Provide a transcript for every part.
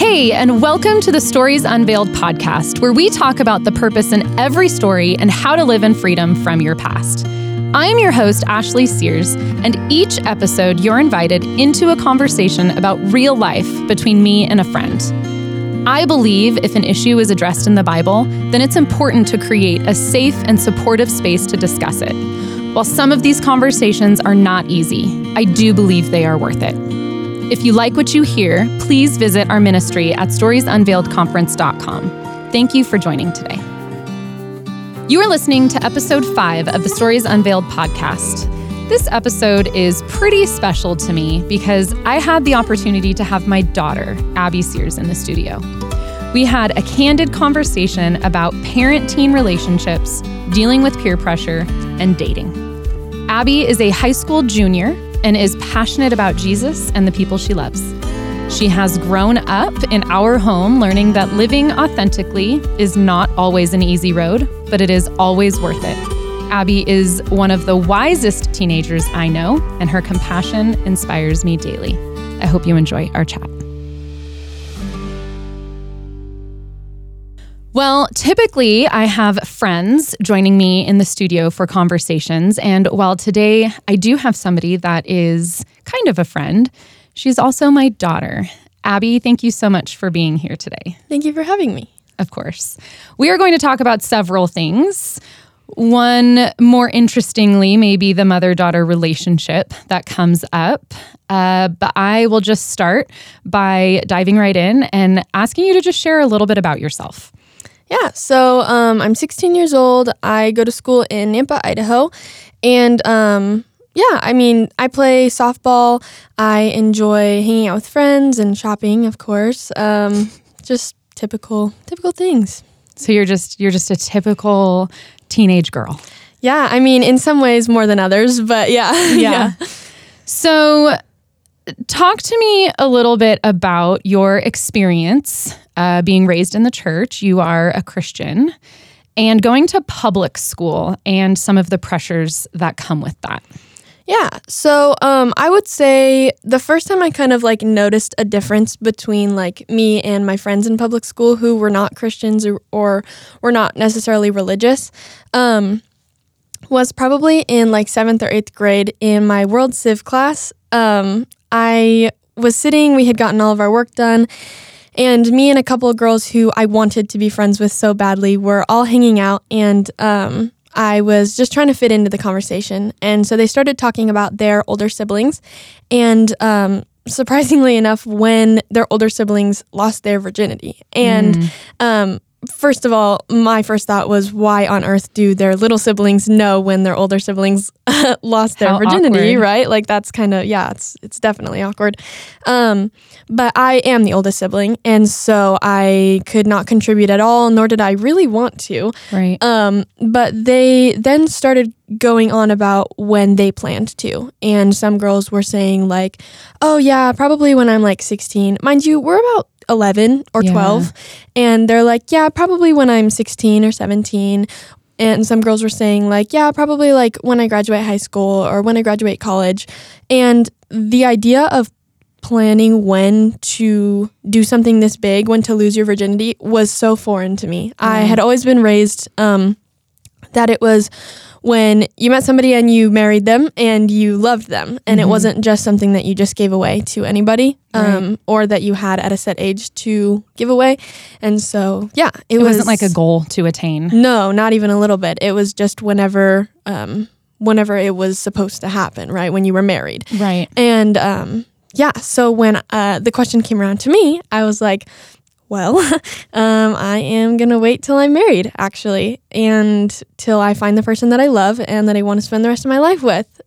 Hey, and welcome to the Stories Unveiled podcast, where we talk about the purpose in every story and how to live in freedom from your past. I'm your host, Ashley Sears, and each episode you're invited into a conversation about real life between me and a friend. I believe if an issue is addressed in the Bible, then it's important to create a safe and supportive space to discuss it. While some of these conversations are not easy, I do believe they are worth it. If you like what you hear, please visit our ministry at storiesunveiledconference.com. Thank you for joining today. You are listening to episode five of the Stories Unveiled podcast. This episode is pretty special to me because I had the opportunity to have my daughter, Abby Sears, in the studio. We had a candid conversation about parent teen relationships, dealing with peer pressure, and dating. Abby is a high school junior and is passionate about Jesus and the people she loves. She has grown up in our home learning that living authentically is not always an easy road, but it is always worth it. Abby is one of the wisest teenagers I know, and her compassion inspires me daily. I hope you enjoy our chat. Well, typically I have friends joining me in the studio for conversations. And while today I do have somebody that is kind of a friend, she's also my daughter. Abby, thank you so much for being here today. Thank you for having me. Of course. We are going to talk about several things. One, more interestingly, maybe the mother daughter relationship that comes up. Uh, but I will just start by diving right in and asking you to just share a little bit about yourself. Yeah, so um, I'm 16 years old. I go to school in Nampa, Idaho. And um, yeah, I mean, I play softball. I enjoy hanging out with friends and shopping, of course. Um, just typical, typical things. So you're just you're just a typical teenage girl. Yeah, I mean, in some ways more than others, but yeah. Yeah. yeah. So talk to me a little bit about your experience uh, being raised in the church. You are a Christian and going to public school and some of the pressures that come with that. Yeah. So um, I would say the first time I kind of like noticed a difference between like me and my friends in public school who were not Christians or, or were not necessarily religious um, was probably in like seventh or eighth grade in my World Civ class. Um, I was sitting, we had gotten all of our work done, and me and a couple of girls who I wanted to be friends with so badly were all hanging out, and um, I was just trying to fit into the conversation. And so they started talking about their older siblings, and um, surprisingly enough, when their older siblings lost their virginity. And mm. um, first of all, my first thought was, why on earth do their little siblings know when their older siblings lost their How virginity? awkward. Right? Like that's kind of yeah, it's it's definitely awkward. Um, but I am the oldest sibling, and so I could not contribute at all, nor did I really want to. Right. Um, but they then started going on about when they planned to, and some girls were saying like, "Oh yeah, probably when I'm like 16." Mind you, we're about 11 or Yeah. 12 and they're like yeah probably when i'm 16 or 17 and some girls were saying like yeah probably like when i graduate high school or when i graduate college. And the idea of planning when to do something this big when to lose your virginity was so foreign to me. I had always been raised um, that it was when you met somebody and you married them and you loved them and it Mhm. wasn't just something that you just gave away to anybody um, Right. or that you had at a set age to give away and so yeah it, It was wasn't like a goal to attain. no not even a little bit it was just whenever um, whenever it was supposed to happen right when you were married Right. and um, yeah, so when uh, the question came around to me, I was like, well, um, I am going to wait till I'm married, actually, and till I find the person that I love and that I want to spend the rest of my life with.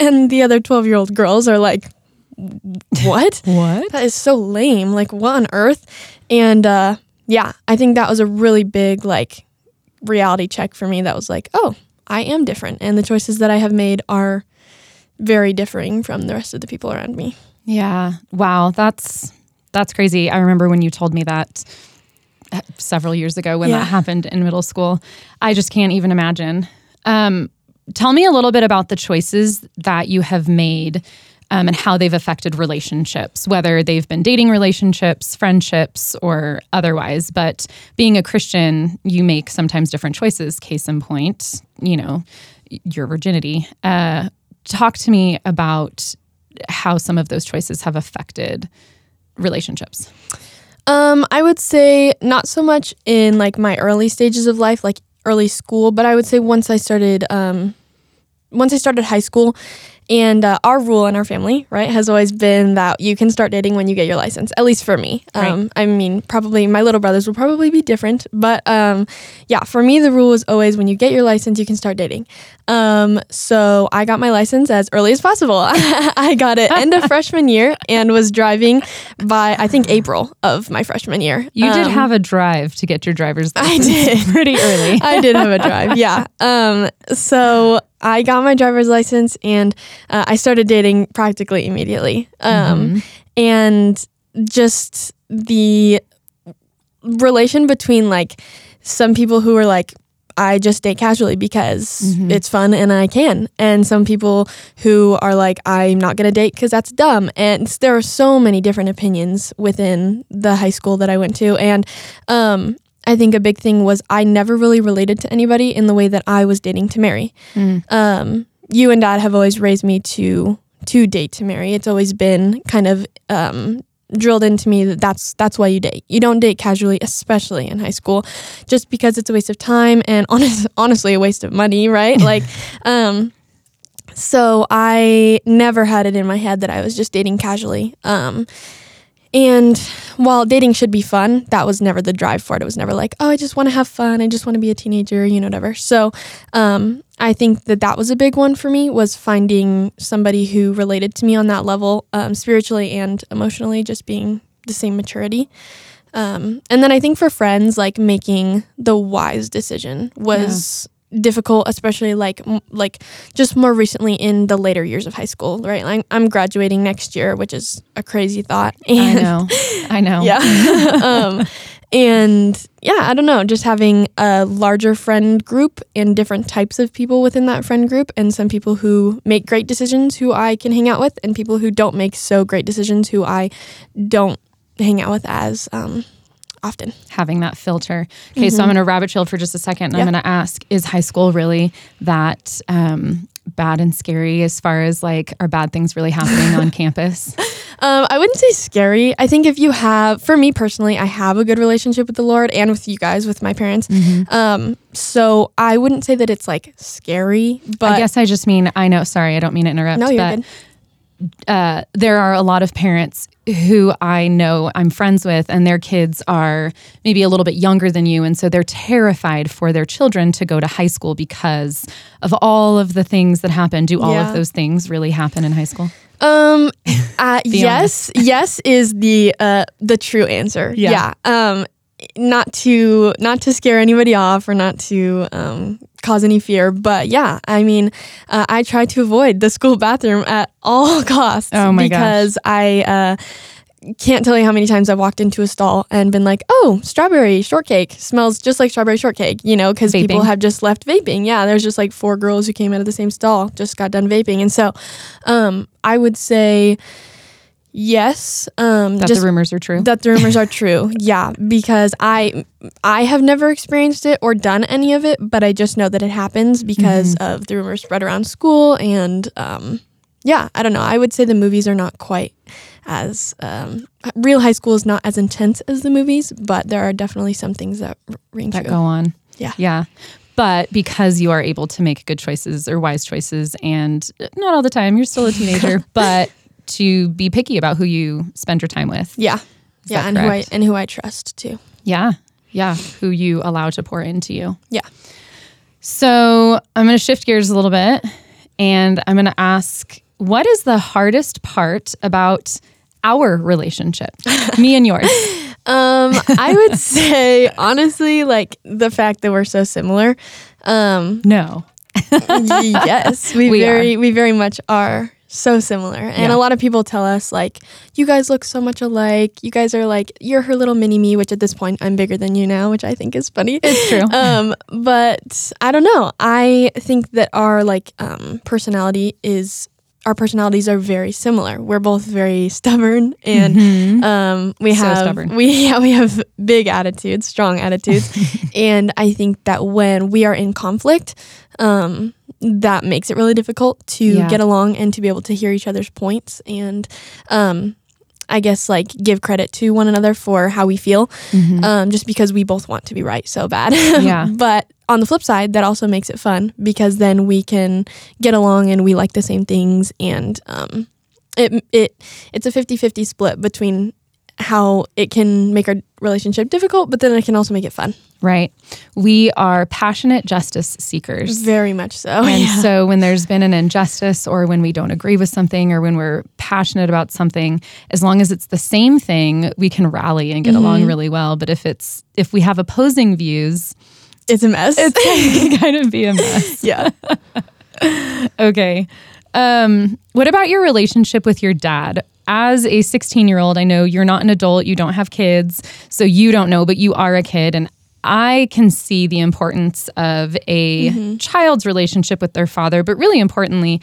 And the other 12 year old girls are like, what? What? that is so lame. Like, what on earth? And uh, yeah, I think that was a really big, like, reality check for me that was like, oh, I am different. And the choices that I have made are very differing from the rest of the people around me. Yeah. Wow. That's that's crazy. I remember when you told me that uh, several years ago when Yeah. that happened in middle school. I just can't even imagine. Um, tell me a little bit about the choices that you have made um, and how they've affected relationships, whether they've been dating relationships, friendships, or otherwise. But being a Christian, you make sometimes different choices. Case in point, you know, your virginity. Uh, talk to me about how some of those choices have affected relationships. Um, I would say not so much in like my early stages of life, like early school, but I would say once I started um, once I started high school and uh, our rule in our family, right, has always been that you can start dating when you get your license, at least for me. Um, right. I mean, probably my little brothers will probably be different, but um, yeah, for me, the rule is always when you get your license, you can start dating. Um, so I got my license as early as possible. I got it end of freshman year and was driving by, I think, April of my freshman year. You did um, have a drive to get your driver's license. I did. Pretty early. I did have a drive, yeah. Um, so I got my driver's license and uh, I started dating practically immediately. Um, mm-hmm. And just the relation between like some people who are like, I just date casually because mm-hmm. it's fun and I can. And some people who are like, I'm not going to date because that's dumb. And there are so many different opinions within the high school that I went to. And um, I think a big thing was I never really related to anybody in the way that I was dating to marry. Mm. Um, you and dad have always raised me to to date to marry. It's always been kind of um, drilled into me that that's that's why you date. You don't date casually, especially in high school, just because it's a waste of time and honest, honestly a waste of money, right? like, um, so I never had it in my head that I was just dating casually. Um, and while dating should be fun, that was never the drive for it. It was never like, oh, I just want to have fun. I just want to be a teenager, you know, whatever. So um, I think that that was a big one for me was finding somebody who related to me on that level, um, spiritually and emotionally, just being the same maturity. Um, and then I think for friends, like making the wise decision was difficult especially like like just more recently in the later years of high school right? Like i'm graduating next year which is a crazy thought. And i know. I know. Yeah. Um, and yeah i don't know just having a larger friend group and different types of people within that friend group and some people who make great decisions who i can hang out with and people who don't make so great decisions who i don't hang out with as um, often. Having that filter. Okay, mm-hmm. so I'm going to rabbit trail for just a second. And I'm going to ask Is high school really that um, bad and scary as far as like, are bad things really happening on campus? Um, I wouldn't say scary. I think if you have, for me personally, I have a good relationship with the Lord and with you guys, with my parents. Mm-hmm. Um, so I wouldn't say that it's like scary, but I guess I just mean I know. Sorry, I don't mean to interrupt. No, you're but good uh, there are a lot of parents who I know I'm friends with, and their kids are maybe a little bit younger than you. And so they're terrified for their children to go to high school because of all of the things that happen. Do all yeah. of those things really happen in high school? Um, uh, yes, yes is the uh, the true answer. Yeah. yeah. Um, not to not to scare anybody off or not to um, cause any fear. But yeah, I mean, uh, I try to avoid the school bathroom at all costs. Oh my because gosh. I uh, can't tell you how many times I've walked into a stall and been like, "Oh, strawberry shortcake smells just like strawberry shortcake," you know, because people have just left vaping. Yeah, there's just like four girls who came out of the same stall just got done vaping, and so um, I would say Yes. Um, that the rumors are true. That the rumors are true. Yeah, because I I have never experienced it or done any of it, but I just know that it happens because mm-hmm. of the rumors spread around school and um, yeah, I don't know. I would say the movies are not quite as um, real high school is not as intense as the movies, but there are definitely some things that ring that true. go on. Yeah. Yeah. But because you are able to make good choices or wise choices, and not all the time, you're still a teenager, but to be picky about who you spend your time with. Yeah. Is yeah, and correct? who I and who I trust too. Yeah. Yeah, who you allow to pour into you. Yeah. So, I'm going to shift gears a little bit and I'm going to ask what is the hardest part about our relationship? Me and yours. Um, I would say honestly, like the fact that we're so similar. Um, no. yes, we, we very are. we very much are so similar. And yeah. a lot of people tell us like, you guys look so much alike. You guys are like, you're her little mini me, which at this point I'm bigger than you now, which I think is funny. It's true. um, but I don't know. I think that our like um, personality is our personalities are very similar. We're both very stubborn, and Mhm. um, we So have stubborn. we yeah, we have big attitudes, strong attitudes, and I think that when we are in conflict, um, that makes it really difficult to Yeah. get along and to be able to hear each other's points and. Um, I guess like give credit to one another for how we feel, Mhm. um, just because we both want to be right so bad. Yeah. but on the flip side, that also makes it fun because then we can get along and we like the same things, and um, it it it's a 50-50 split between how it can make our relationship difficult, but then it can also make it fun. Right. We are passionate justice seekers. Very much so. And yeah. so when there's been an injustice or when we don't agree with something or when we're passionate about something, as long as it's the same thing, we can rally and get along really well. But if it's if we have opposing views, it's a mess. it can kind of be a mess. yeah. Okay. Um, what about your relationship with your dad? As a 16 year old, I know you're not an adult, you don't have kids, so you don't know, but you are a kid. And I can see the importance of a child's relationship with their father, but really importantly,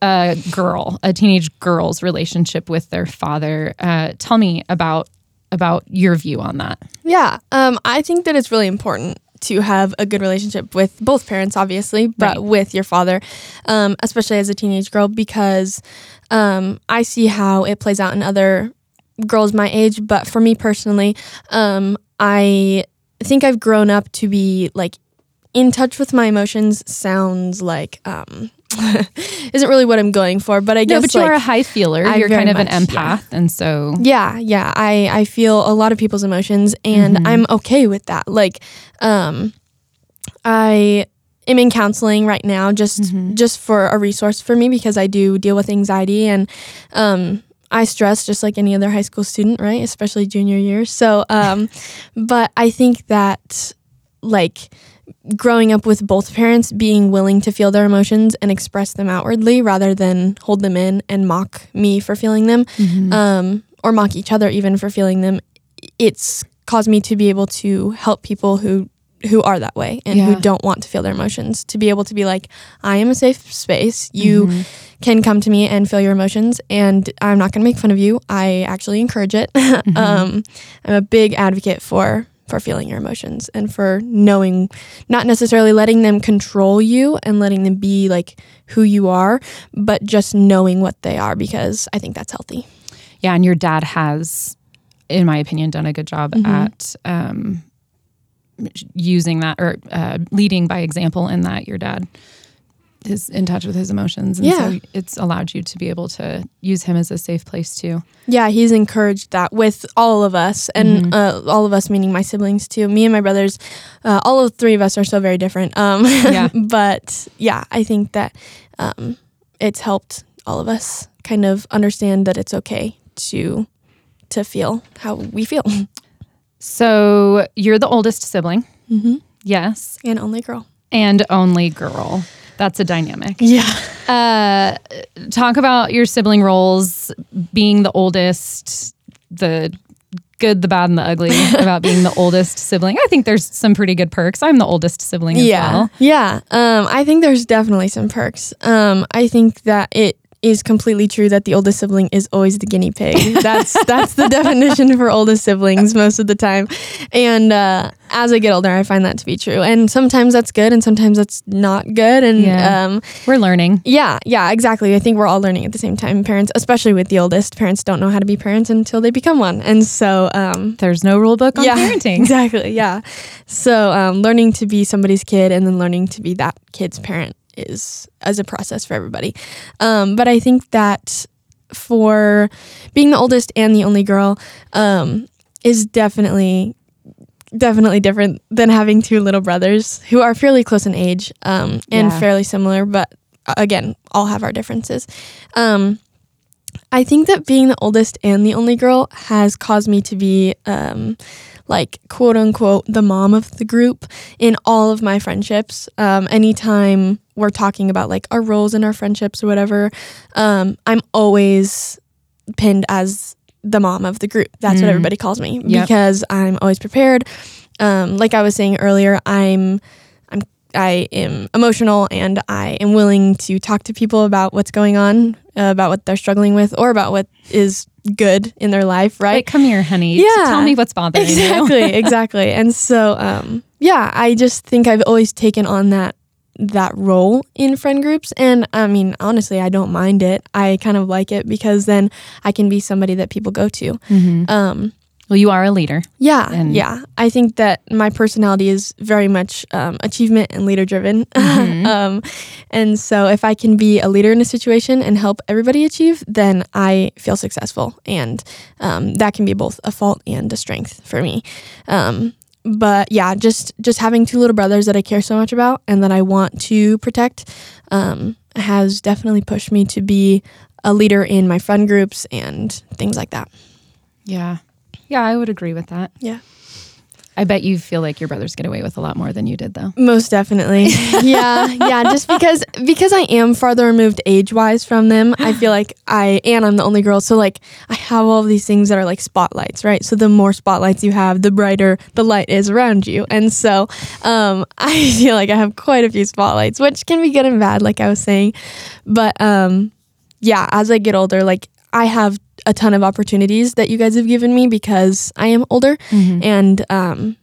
a girl, a teenage girl's relationship with their father. Uh, tell me about about your view on that. Yeah, um, I think that it's really important to have a good relationship with both parents, obviously, but Right. with your father, um, especially as a teenage girl, because um, I see how it plays out in other girls my age. But for me personally, um, I think I've grown up to be like in touch with my emotions. Sounds like um, isn't really what I'm going for, but I guess. No, guess but you like, are a high feeler. I You're kind of an much, yeah. empath, and so yeah yeah i i feel a lot of people's emotions and Mhm. i'm okay with that like um i am in counseling right now just Mhm. just for a resource for me because i do deal with anxiety and um I stress just like any other high school student, right? Especially junior year. So, um, but I think that like growing up with both parents being willing to feel their emotions and express them outwardly rather than hold them in and mock me for feeling them Mhm. um, or mock each other even for feeling them, it's caused me to be able to help people who who are that way and Yeah. who don't want to feel their emotions to be able to be like i am a safe space you Mhm. can come to me and feel your emotions and i'm not going to make fun of you i actually encourage it Mm-hmm. um, i'm a big advocate for for feeling your emotions and for knowing not necessarily letting them control you and letting them be like who you are but just knowing what they are because i think that's healthy Yeah, and your dad has, in my opinion, done a good job Mhm. at um, using that or uh, leading by example in that your dad is in touch with his emotions. And Yeah. so it's allowed you to be able to use him as a safe place too. Yeah, he's encouraged that with all of us, and Mhm. uh, all of us meaning my siblings too. Me and my brothers, uh, all of three of us are so very different. Um, Yeah. but yeah, I think that um, it's helped all of us kind of understand that it's okay to to feel how we feel. So you're the oldest sibling. Mm-hmm. Yes. And only girl. And only girl. That's a dynamic. Yeah. Uh, talk about your sibling roles, being the oldest, the good, the bad, and the ugly about being the oldest sibling. I think there's some pretty good perks. I'm the oldest sibling as yeah. well. Yeah. Um, I think there's definitely some perks. Um, I think that it is completely true that the oldest sibling is always the guinea pig. That's that's the definition for oldest siblings most of the time. And uh, as I get older, I find that to be true. And sometimes that's good, and sometimes that's not good. And Yeah. um, We're learning. yeah, yeah, exactly. I think we're all learning at the same time. Parents, especially with the oldest, parents don't know how to be parents until they become one. And so, um, There's no rule book on yeah, parenting. Exactly. Yeah. So um, learning to be somebody's kid and then learning to be that kid's parent is as a process for everybody. Um, but I think that for being the oldest and the only girl um, is definitely definitely different than having two little brothers who are fairly close in age um, and Yeah. fairly similar, but uh, again, all have our differences. Um, I think that being the oldest and the only girl has caused me to be um, like quote unquote the mom of the group in all of my friendships. Um, anytime we're talking about like our roles in our friendships or whatever, um, I'm always pinned as the mom of the group. That's what Mm. everybody calls me Yep. because I'm always prepared. Um, like I was saying earlier, I'm I'm I am emotional and I am willing to talk to people about what's going on, uh, about what they're struggling with, or about what is good in their life, right? Like, come here, honey. Yeah. Tell me what's bothering you. exactly, exactly. And so, um, yeah, I just think I've always taken on that that role in friend groups and i mean honestly i don't mind it i kind of like it because then i can be somebody that people go to Mhm. um, Well, you are a leader. yeah And- yeah i think that my personality is very much um, achievement and leader driven Mhm. um, and so if i can be a leader in a situation and help everybody achieve then i feel successful and um, that can be both a fault and a strength for me um, but yeah just just having two little brothers that i care so much about and that i want to protect um, has definitely pushed me to be a leader in my friend groups and things like that Yeah. Yeah, I would agree with that. Yeah. I bet you feel like your brothers get away with a lot more than you did, though. Most definitely. yeah, yeah, just because because I am farther removed age-wise from them, I feel like I and I'm the only girl, so like I have all these things that are like spotlights, right? So the more spotlights you have, the brighter the light is around you. And so um I feel like I have quite a few spotlights, which can be good and bad like I was saying. But um yeah, as I get older, like I have a ton of opportunities that you guys have given me because I am older and um,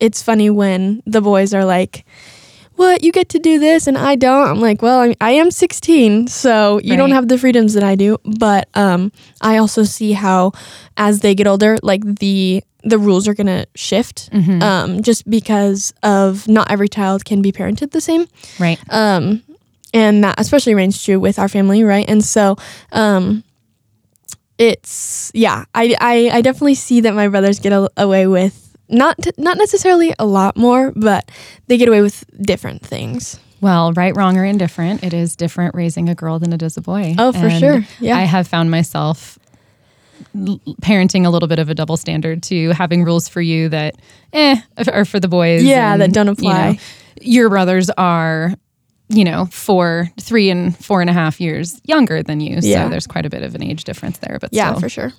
it's funny when the boys are like, "What? You get to do this and I don't." I'm like, "Well, I, I am 16, so you don't have the freedoms that I do." But um, I also see how, as they get older, like the the rules are gonna shift, Mhm. um, just because of not every child can be parented the same right. um, and that especially reigns true with our family, right? And so, um, it's yeah, I, I I definitely see that my brothers get a, away with not not necessarily a lot more, but they get away with different things. Well, right, wrong, or indifferent, it is different raising a girl than it is a boy. Oh, for And sure. Yeah. I have found myself parenting a little bit of a double standard to having rules for you that, eh, are for the boys. Yeah, that don't you apply. know, your brothers are, you know, four, three, and four and a half years younger than you. Yeah. So there's quite a bit of an age difference there. But Yeah, still. for sure.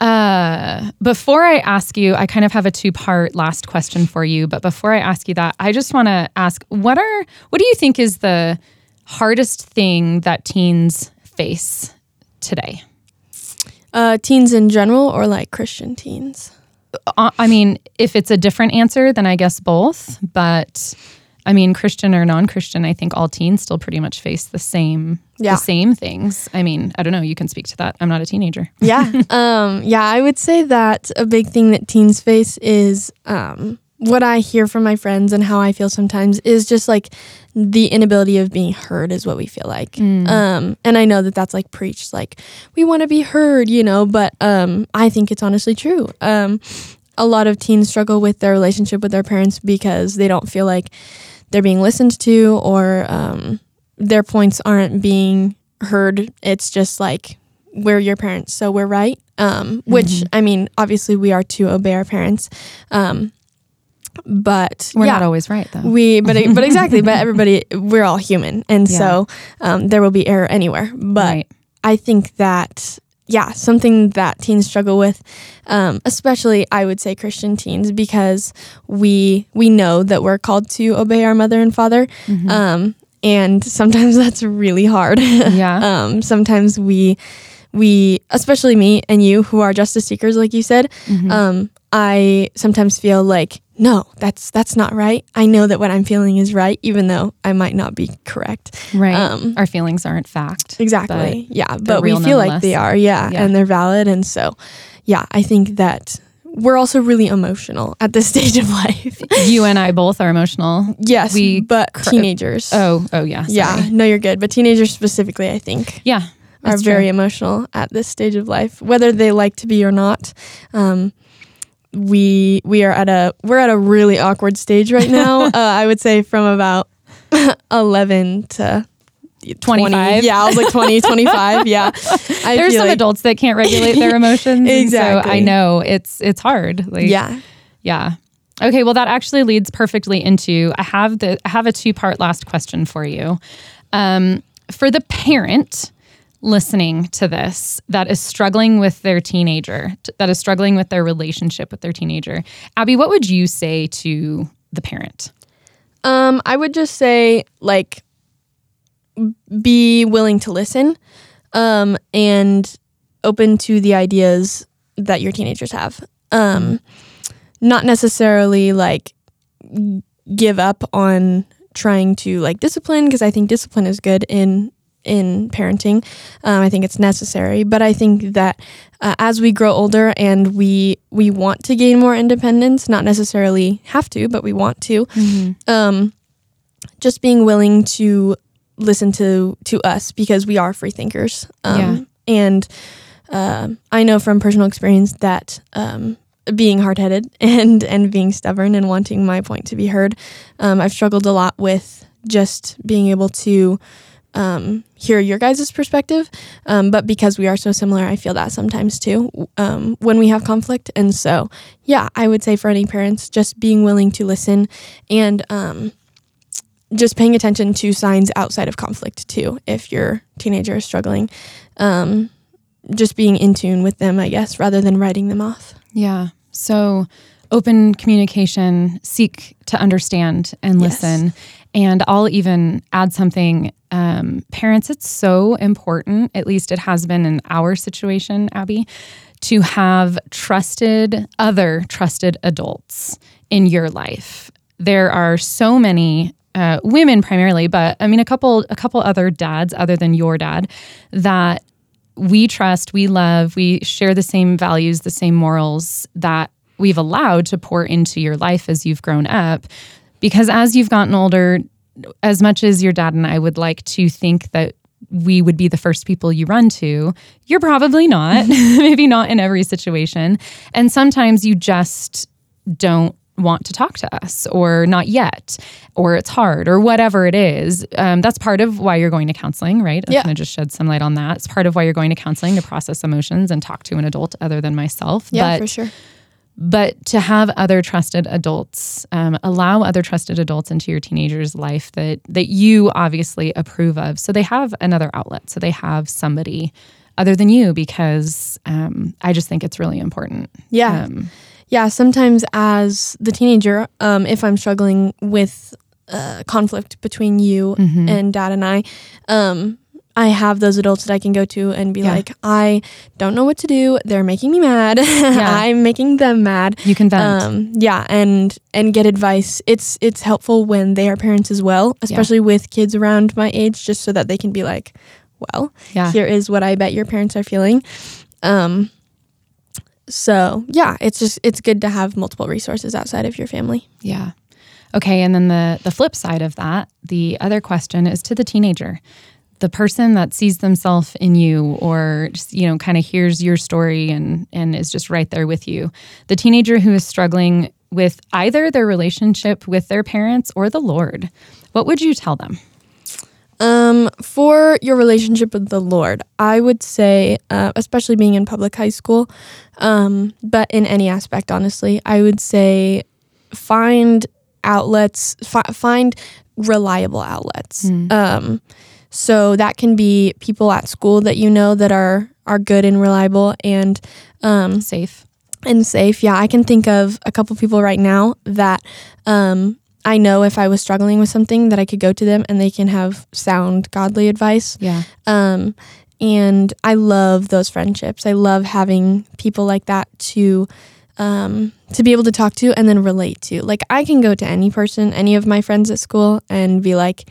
Uh, before I ask you, I kind of have a two part last question for you. But before I ask you that, I just want to ask what are what do you think is the hardest thing that teens face today? Uh, teens in general, or like Christian teens. Uh, I mean, if it's a different answer, then I guess both. But I mean, Christian or non Christian, I think all teens still pretty much face the same Yeah. the same things. I mean, I don't know. You can speak to that. I'm not a teenager. Yeah. um, yeah, I would say that a big thing that teens face is um, what I hear from my friends and how I feel sometimes is just like the inability of being heard is what we feel like. Um, and I know that that's like preached, like we want to be heard, you know, but um, I think it's honestly true. Um, a lot of teens struggle with their relationship with their parents because they don't feel like they're being listened to or um, their points aren't being heard. It's just like we're your parents, so we're right. Um, which I mean, obviously we are to obey our parents, um, but We're yeah, not always right, though. we but but exactly, but everybody we're all human, and so um, there will be error anywhere. But right. I think that yeah, something that teens struggle with, um, especially I would say Christian teens, because we we know that we're called to obey our mother and father, um, and sometimes that's really hard. Yeah. um, sometimes we we especially me and you who are justice seekers, like you said, um, I sometimes feel like no, that's that's not right. I know that what I'm feeling is right, even though I might not be correct. Right. Um, Our feelings aren't fact. Exactly. yeah, but we feel like they are. Yeah, Yeah. and they're valid. And so, yeah, I think that we're also really emotional at this stage of life. you and I both are emotional. yes, We but cr- teenagers. Oh, oh yeah. yeah. No, you're good. But teenagers specifically, I think, Yeah. are very true. emotional at this stage of life, whether they like to be or not. Um, we we are at a we're at a really awkward stage right now. uh, I would say from about eleven to 20. 25. Yeah, I was like 20, 25. Yeah. I There's some like- adults that can't regulate their emotions. and So Exactly. I know it's it's hard. Like, Yeah. Yeah. Okay, well that actually leads perfectly into I have the I have a two-part last question for you. Um, for the parent listening to this that is struggling with their teenager, that is struggling with their relationship with their teenager. Abby, what would you say to the parent? Um, I would just say like be willing to listen, um, and open to the ideas that your teenagers have. Um, not necessarily like give up on trying to like discipline because I think discipline is good in in parenting. Um, I think it's necessary, but I think that uh, as we grow older and we we want to gain more independence, not necessarily have to, but we want to. Um, just being willing to listen to to us because we are free thinkers. Um, Yeah. And um I know from personal experience that um, being hard headed and and being stubborn and wanting my point to be heard, um, I've struggled a lot with just being able to um, hear your guys' perspective. Um, but because we are so similar, I feel that sometimes too um, when we have conflict. And so, yeah, I would say for any parents, just being willing to listen and um, just paying attention to signs outside of conflict too. If your teenager is struggling, um, just being in tune with them, I guess, rather than writing them off. Yeah. So open communication, seek to understand and Yes. And I'll even add something. Um, parents, it's so important, at least it has been in our situation, Abby, to have trusted, other trusted adults in your life. There are so many uh, women primarily, but I mean a couple a couple other dads other than your dad that we trust, we love, we share the same values, the same morals that we've allowed to pour into your life as you've grown up. Because as you've gotten older, as much as your dad and I would like to think that we would be the first people you run to, you're probably not, maybe not in every situation. And sometimes you just don't want to talk to us or not yet or it's hard or whatever it is um, that's part of why you're going to counseling right i Yeah. kind of just shed some light on that it's part of why you're going to counseling to process emotions and talk to an adult other than myself Yeah, but for sure. But to have other trusted adults um, allow other trusted adults into your teenager's life that that you obviously approve of so they have another outlet so they have somebody other than you because um, i just think it's really important Yeah. um, Yeah, sometimes as the teenager, um, if I'm struggling with uh, conflict between you Mm-hmm. and dad and I, um, I have those adults that I can go to and be Yeah. like, I don't know what to do. They're making me mad. Yeah. I'm making them mad. you can vent Um, yeah, and and get advice. It's it's helpful when they are parents as well, especially with kids around my age, just so that they can be like, well, yeah here is what I bet your parents are feeling. Um, so yeah, it's just it's good to have multiple resources outside of your family. Yeah. Okay, and then the the flip side of that, the other question is to the teenager. The person that sees themselves in you or just, you know, kind of hears your story and and is just right there with you. The teenager who is struggling with either their relationship with their parents or the Lord. What would you tell them? Um, for your relationship with the Lord, I would say, uh, especially being in public high school, um, but in any aspect, honestly, I would say find outlets, fi- find reliable outlets. Um, so that can be people at school that you know that are are good and reliable and um, Safe. and safe. Yeah, I can think of a couple people right now that um, I know if I was struggling with something that I could go to them and they can have sound godly advice. Yeah. Um, and I love those friendships. I love having people like that to um, to be able to talk to and then relate to. Like I can go to any person, any of my friends at school, and be like,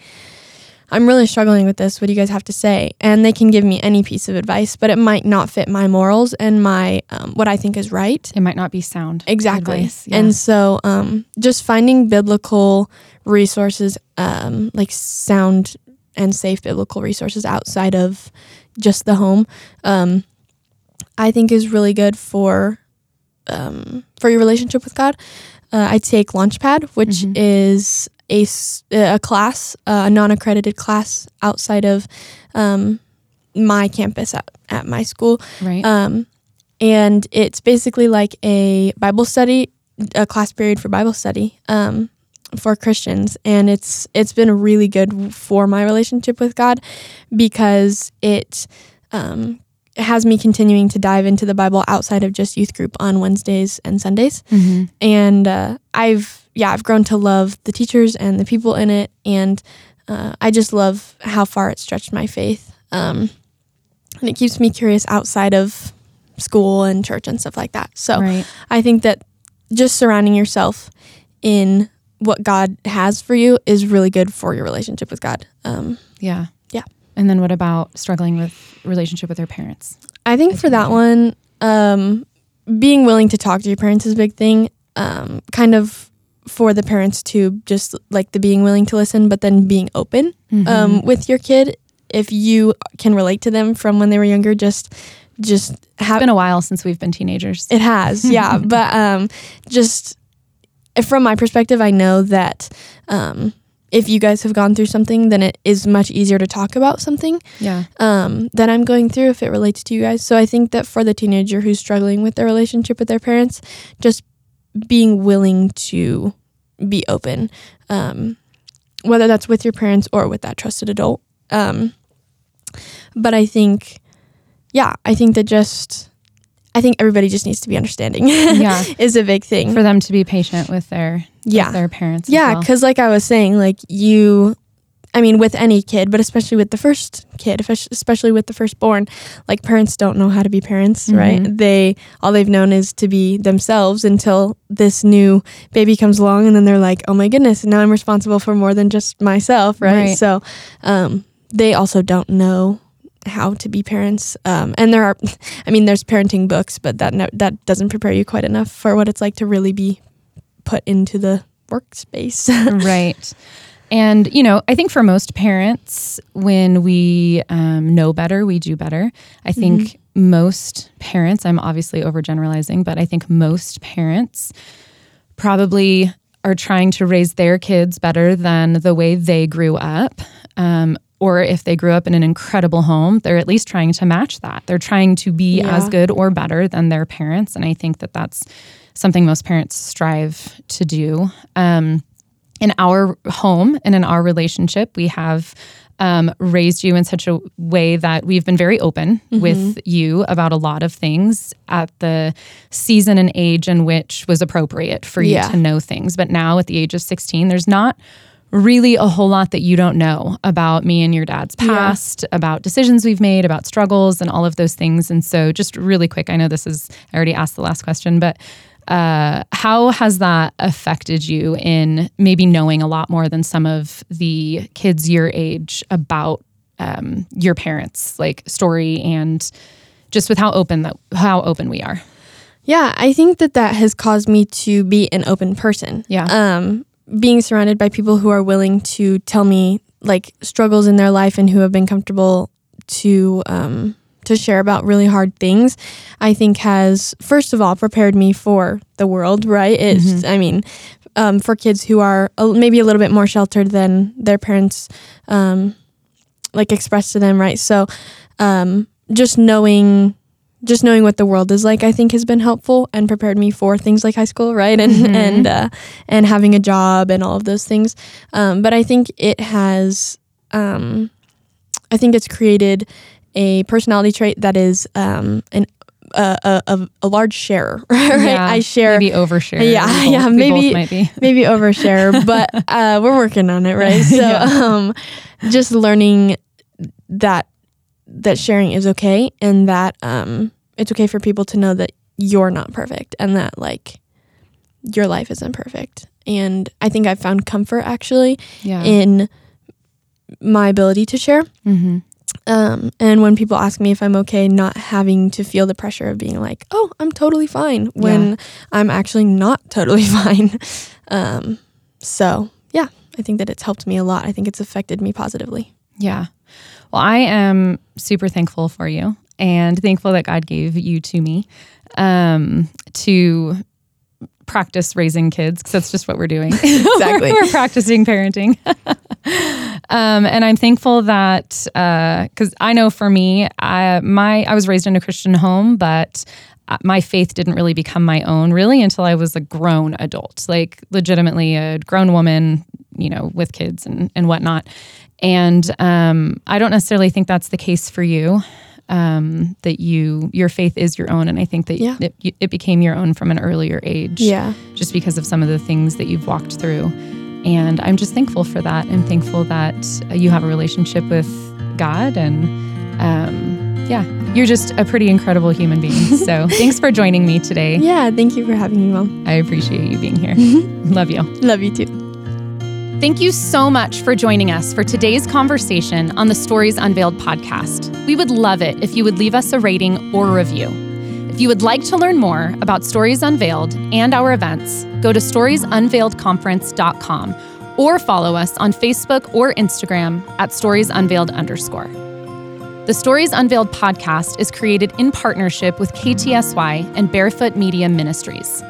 I'm really struggling with this. What do you guys have to say? And they can give me any piece of advice, but it might not fit my morals and my um, what I think is right. It might not be sound. Exactly. advice. Yeah. And so um, just finding biblical resources, um, like sound and safe biblical resources outside of just the home, um, I think is really good for um, for your relationship with God. Uh, I take Launchpad, which Mhm. is a, s- a class, uh, a non accredited class outside of um, my campus at, at my school. right. Um, and it's basically like a Bible study, a class period for Bible study um, for Christians, and it's it's been really good for my relationship with God because it um, has me continuing to dive into the Bible outside of just youth group on Wednesdays and Sundays. Mm-hmm. And uh, I've yeah, I've grown to love the teachers and the people in it, and uh, I just love how far it stretched my faith. Um, and it keeps me curious outside of school and church and stuff like that. So Right. I think that just surrounding yourself in what God has for you is really good for your relationship with God. Um, Yeah. Yeah. And then what about struggling with relationship with your parents? I think for that one, um, being willing to talk to your parents is a big thing. Um, kind of for the parents to just like the being willing to listen, but then being open Mm-hmm. um, with your kid. If you can relate to them from when they were younger, just just have it's been a while since we've been teenagers. It has, yeah. but um, just from my perspective, I know that um, if you guys have gone through something, then it is much easier to talk about something yeah. um, that I'm going through if it relates to you guys. So I think that for the teenager who's struggling with their relationship with their parents, just being willing to be open, um, whether that's with your parents or with that trusted adult. Um, but I think, yeah, I think that just, I think everybody just needs to be understanding. Yeah. is a big thing. For them to be patient with their Yeah. with their parents. Yeah, well. because like I was saying, like you, I mean, with any kid, but especially with the first kid, especially with the firstborn, like parents don't know how to be parents, right? Mhm. They all they've known is to be themselves until this new baby comes along, and then they're like, oh my goodness, now I'm responsible for more than just myself, right? Right. So, um, they also don't know how to be parents um, and there are i mean there's parenting books but that no, that doesn't prepare you quite enough for what it's like to really be put into the workspace right. And, you know, I think for most parents, when we um, know better, we do better. I think most parents, I'm obviously overgeneralizing, but I think most parents probably are trying to raise their kids better than the way they grew up. Um, or if they grew up in an incredible home, they're at least trying to match that. They're trying to be Yeah. as good or better than their parents. And I think that that's something most parents strive to do. Um, in our home and in our relationship, we have um, raised you in such a way that we've been very open with you about a lot of things at the season and age in which was appropriate for you Yeah. to know things. But now at the age of 16, there's not really a whole lot that you don't know about me and your dad's past, about decisions we've made, about struggles and all of those things. And so, just really quick, I know this is, I already asked the last question, but uh, how has that affected you in maybe knowing a lot more than some of the kids your age about um, your parents, like story and just with how open that how open we are? Yeah, I think that that has caused me to be an open person. Yeah. Um, being surrounded by people who are willing to tell me like struggles in their life and who have been comfortable to um, to share about really hard things, I think has first of all prepared me for the world. Right? It's I mean, um, for kids who are a, maybe a little bit more sheltered than their parents, um, like express to them. Right? So, um, just knowing just knowing what the world is like, I think has been helpful and prepared me for things like high school, right? And Mhm. and uh, and having a job and all of those things. Um, but I think it has, um, I think it's created a personality trait that is um, an a, a, a, a large sharer, right? Yeah, I share maybe overshare. Yeah, both- yeah, maybe- might be. maybe overshare, but uh, we're working on it, right? So, Yeah. um, just learning that that sharing is okay, and that um, it's okay for people to know that you're not perfect, and that like your life isn't perfect. And I think I've found comfort actually Yeah. in my ability to share. mm-hmm. Um, and when people ask me if I'm okay, not having to feel the pressure of being like, "Oh, I'm totally fine," when I'm actually not totally fine. Um, so yeah, I think that it's helped me a lot. I think it's affected me positively. Yeah. Well, I am super thankful for you and thankful that God gave you to me um, to practice raising kids because that's just what we're doing. Exactly. we're, practicing parenting. um, and I'm thankful that because I know for me, I, my I was raised in a Christian home, but uh, my faith didn't really become my own really until I was a grown adult, like legitimately a grown woman, you know, with kids and, and whatnot. And um, I don't necessarily think that's the case for you. Um, that you your faith is your own, and I think that Yeah. it, it became your own from an earlier age. Yeah. just because of some of the things that you've walked through. And I'm just thankful for that. I'm thankful that uh, you have a relationship with God. And um, yeah, you're just a pretty incredible human being. So thanks for joining me today. Yeah. Thank you for having me, Mom. I appreciate you being here. Love you. Love you too. Thank you so much for joining us for today's conversation on the Stories Unveiled podcast. We would love it if you would leave us a rating or review. If you would like to learn more about Stories Unveiled and our events, go to storiesunveiledconference.com or follow us on Facebook or Instagram at storiesunveiled underscore. The Stories Unveiled podcast is created in partnership with KTSY and Barefoot Media Ministries.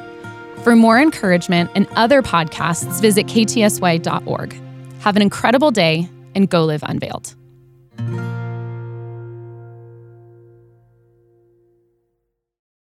For more encouragement and other podcasts, visit ktsy.org. Have an incredible day and go live unveiled.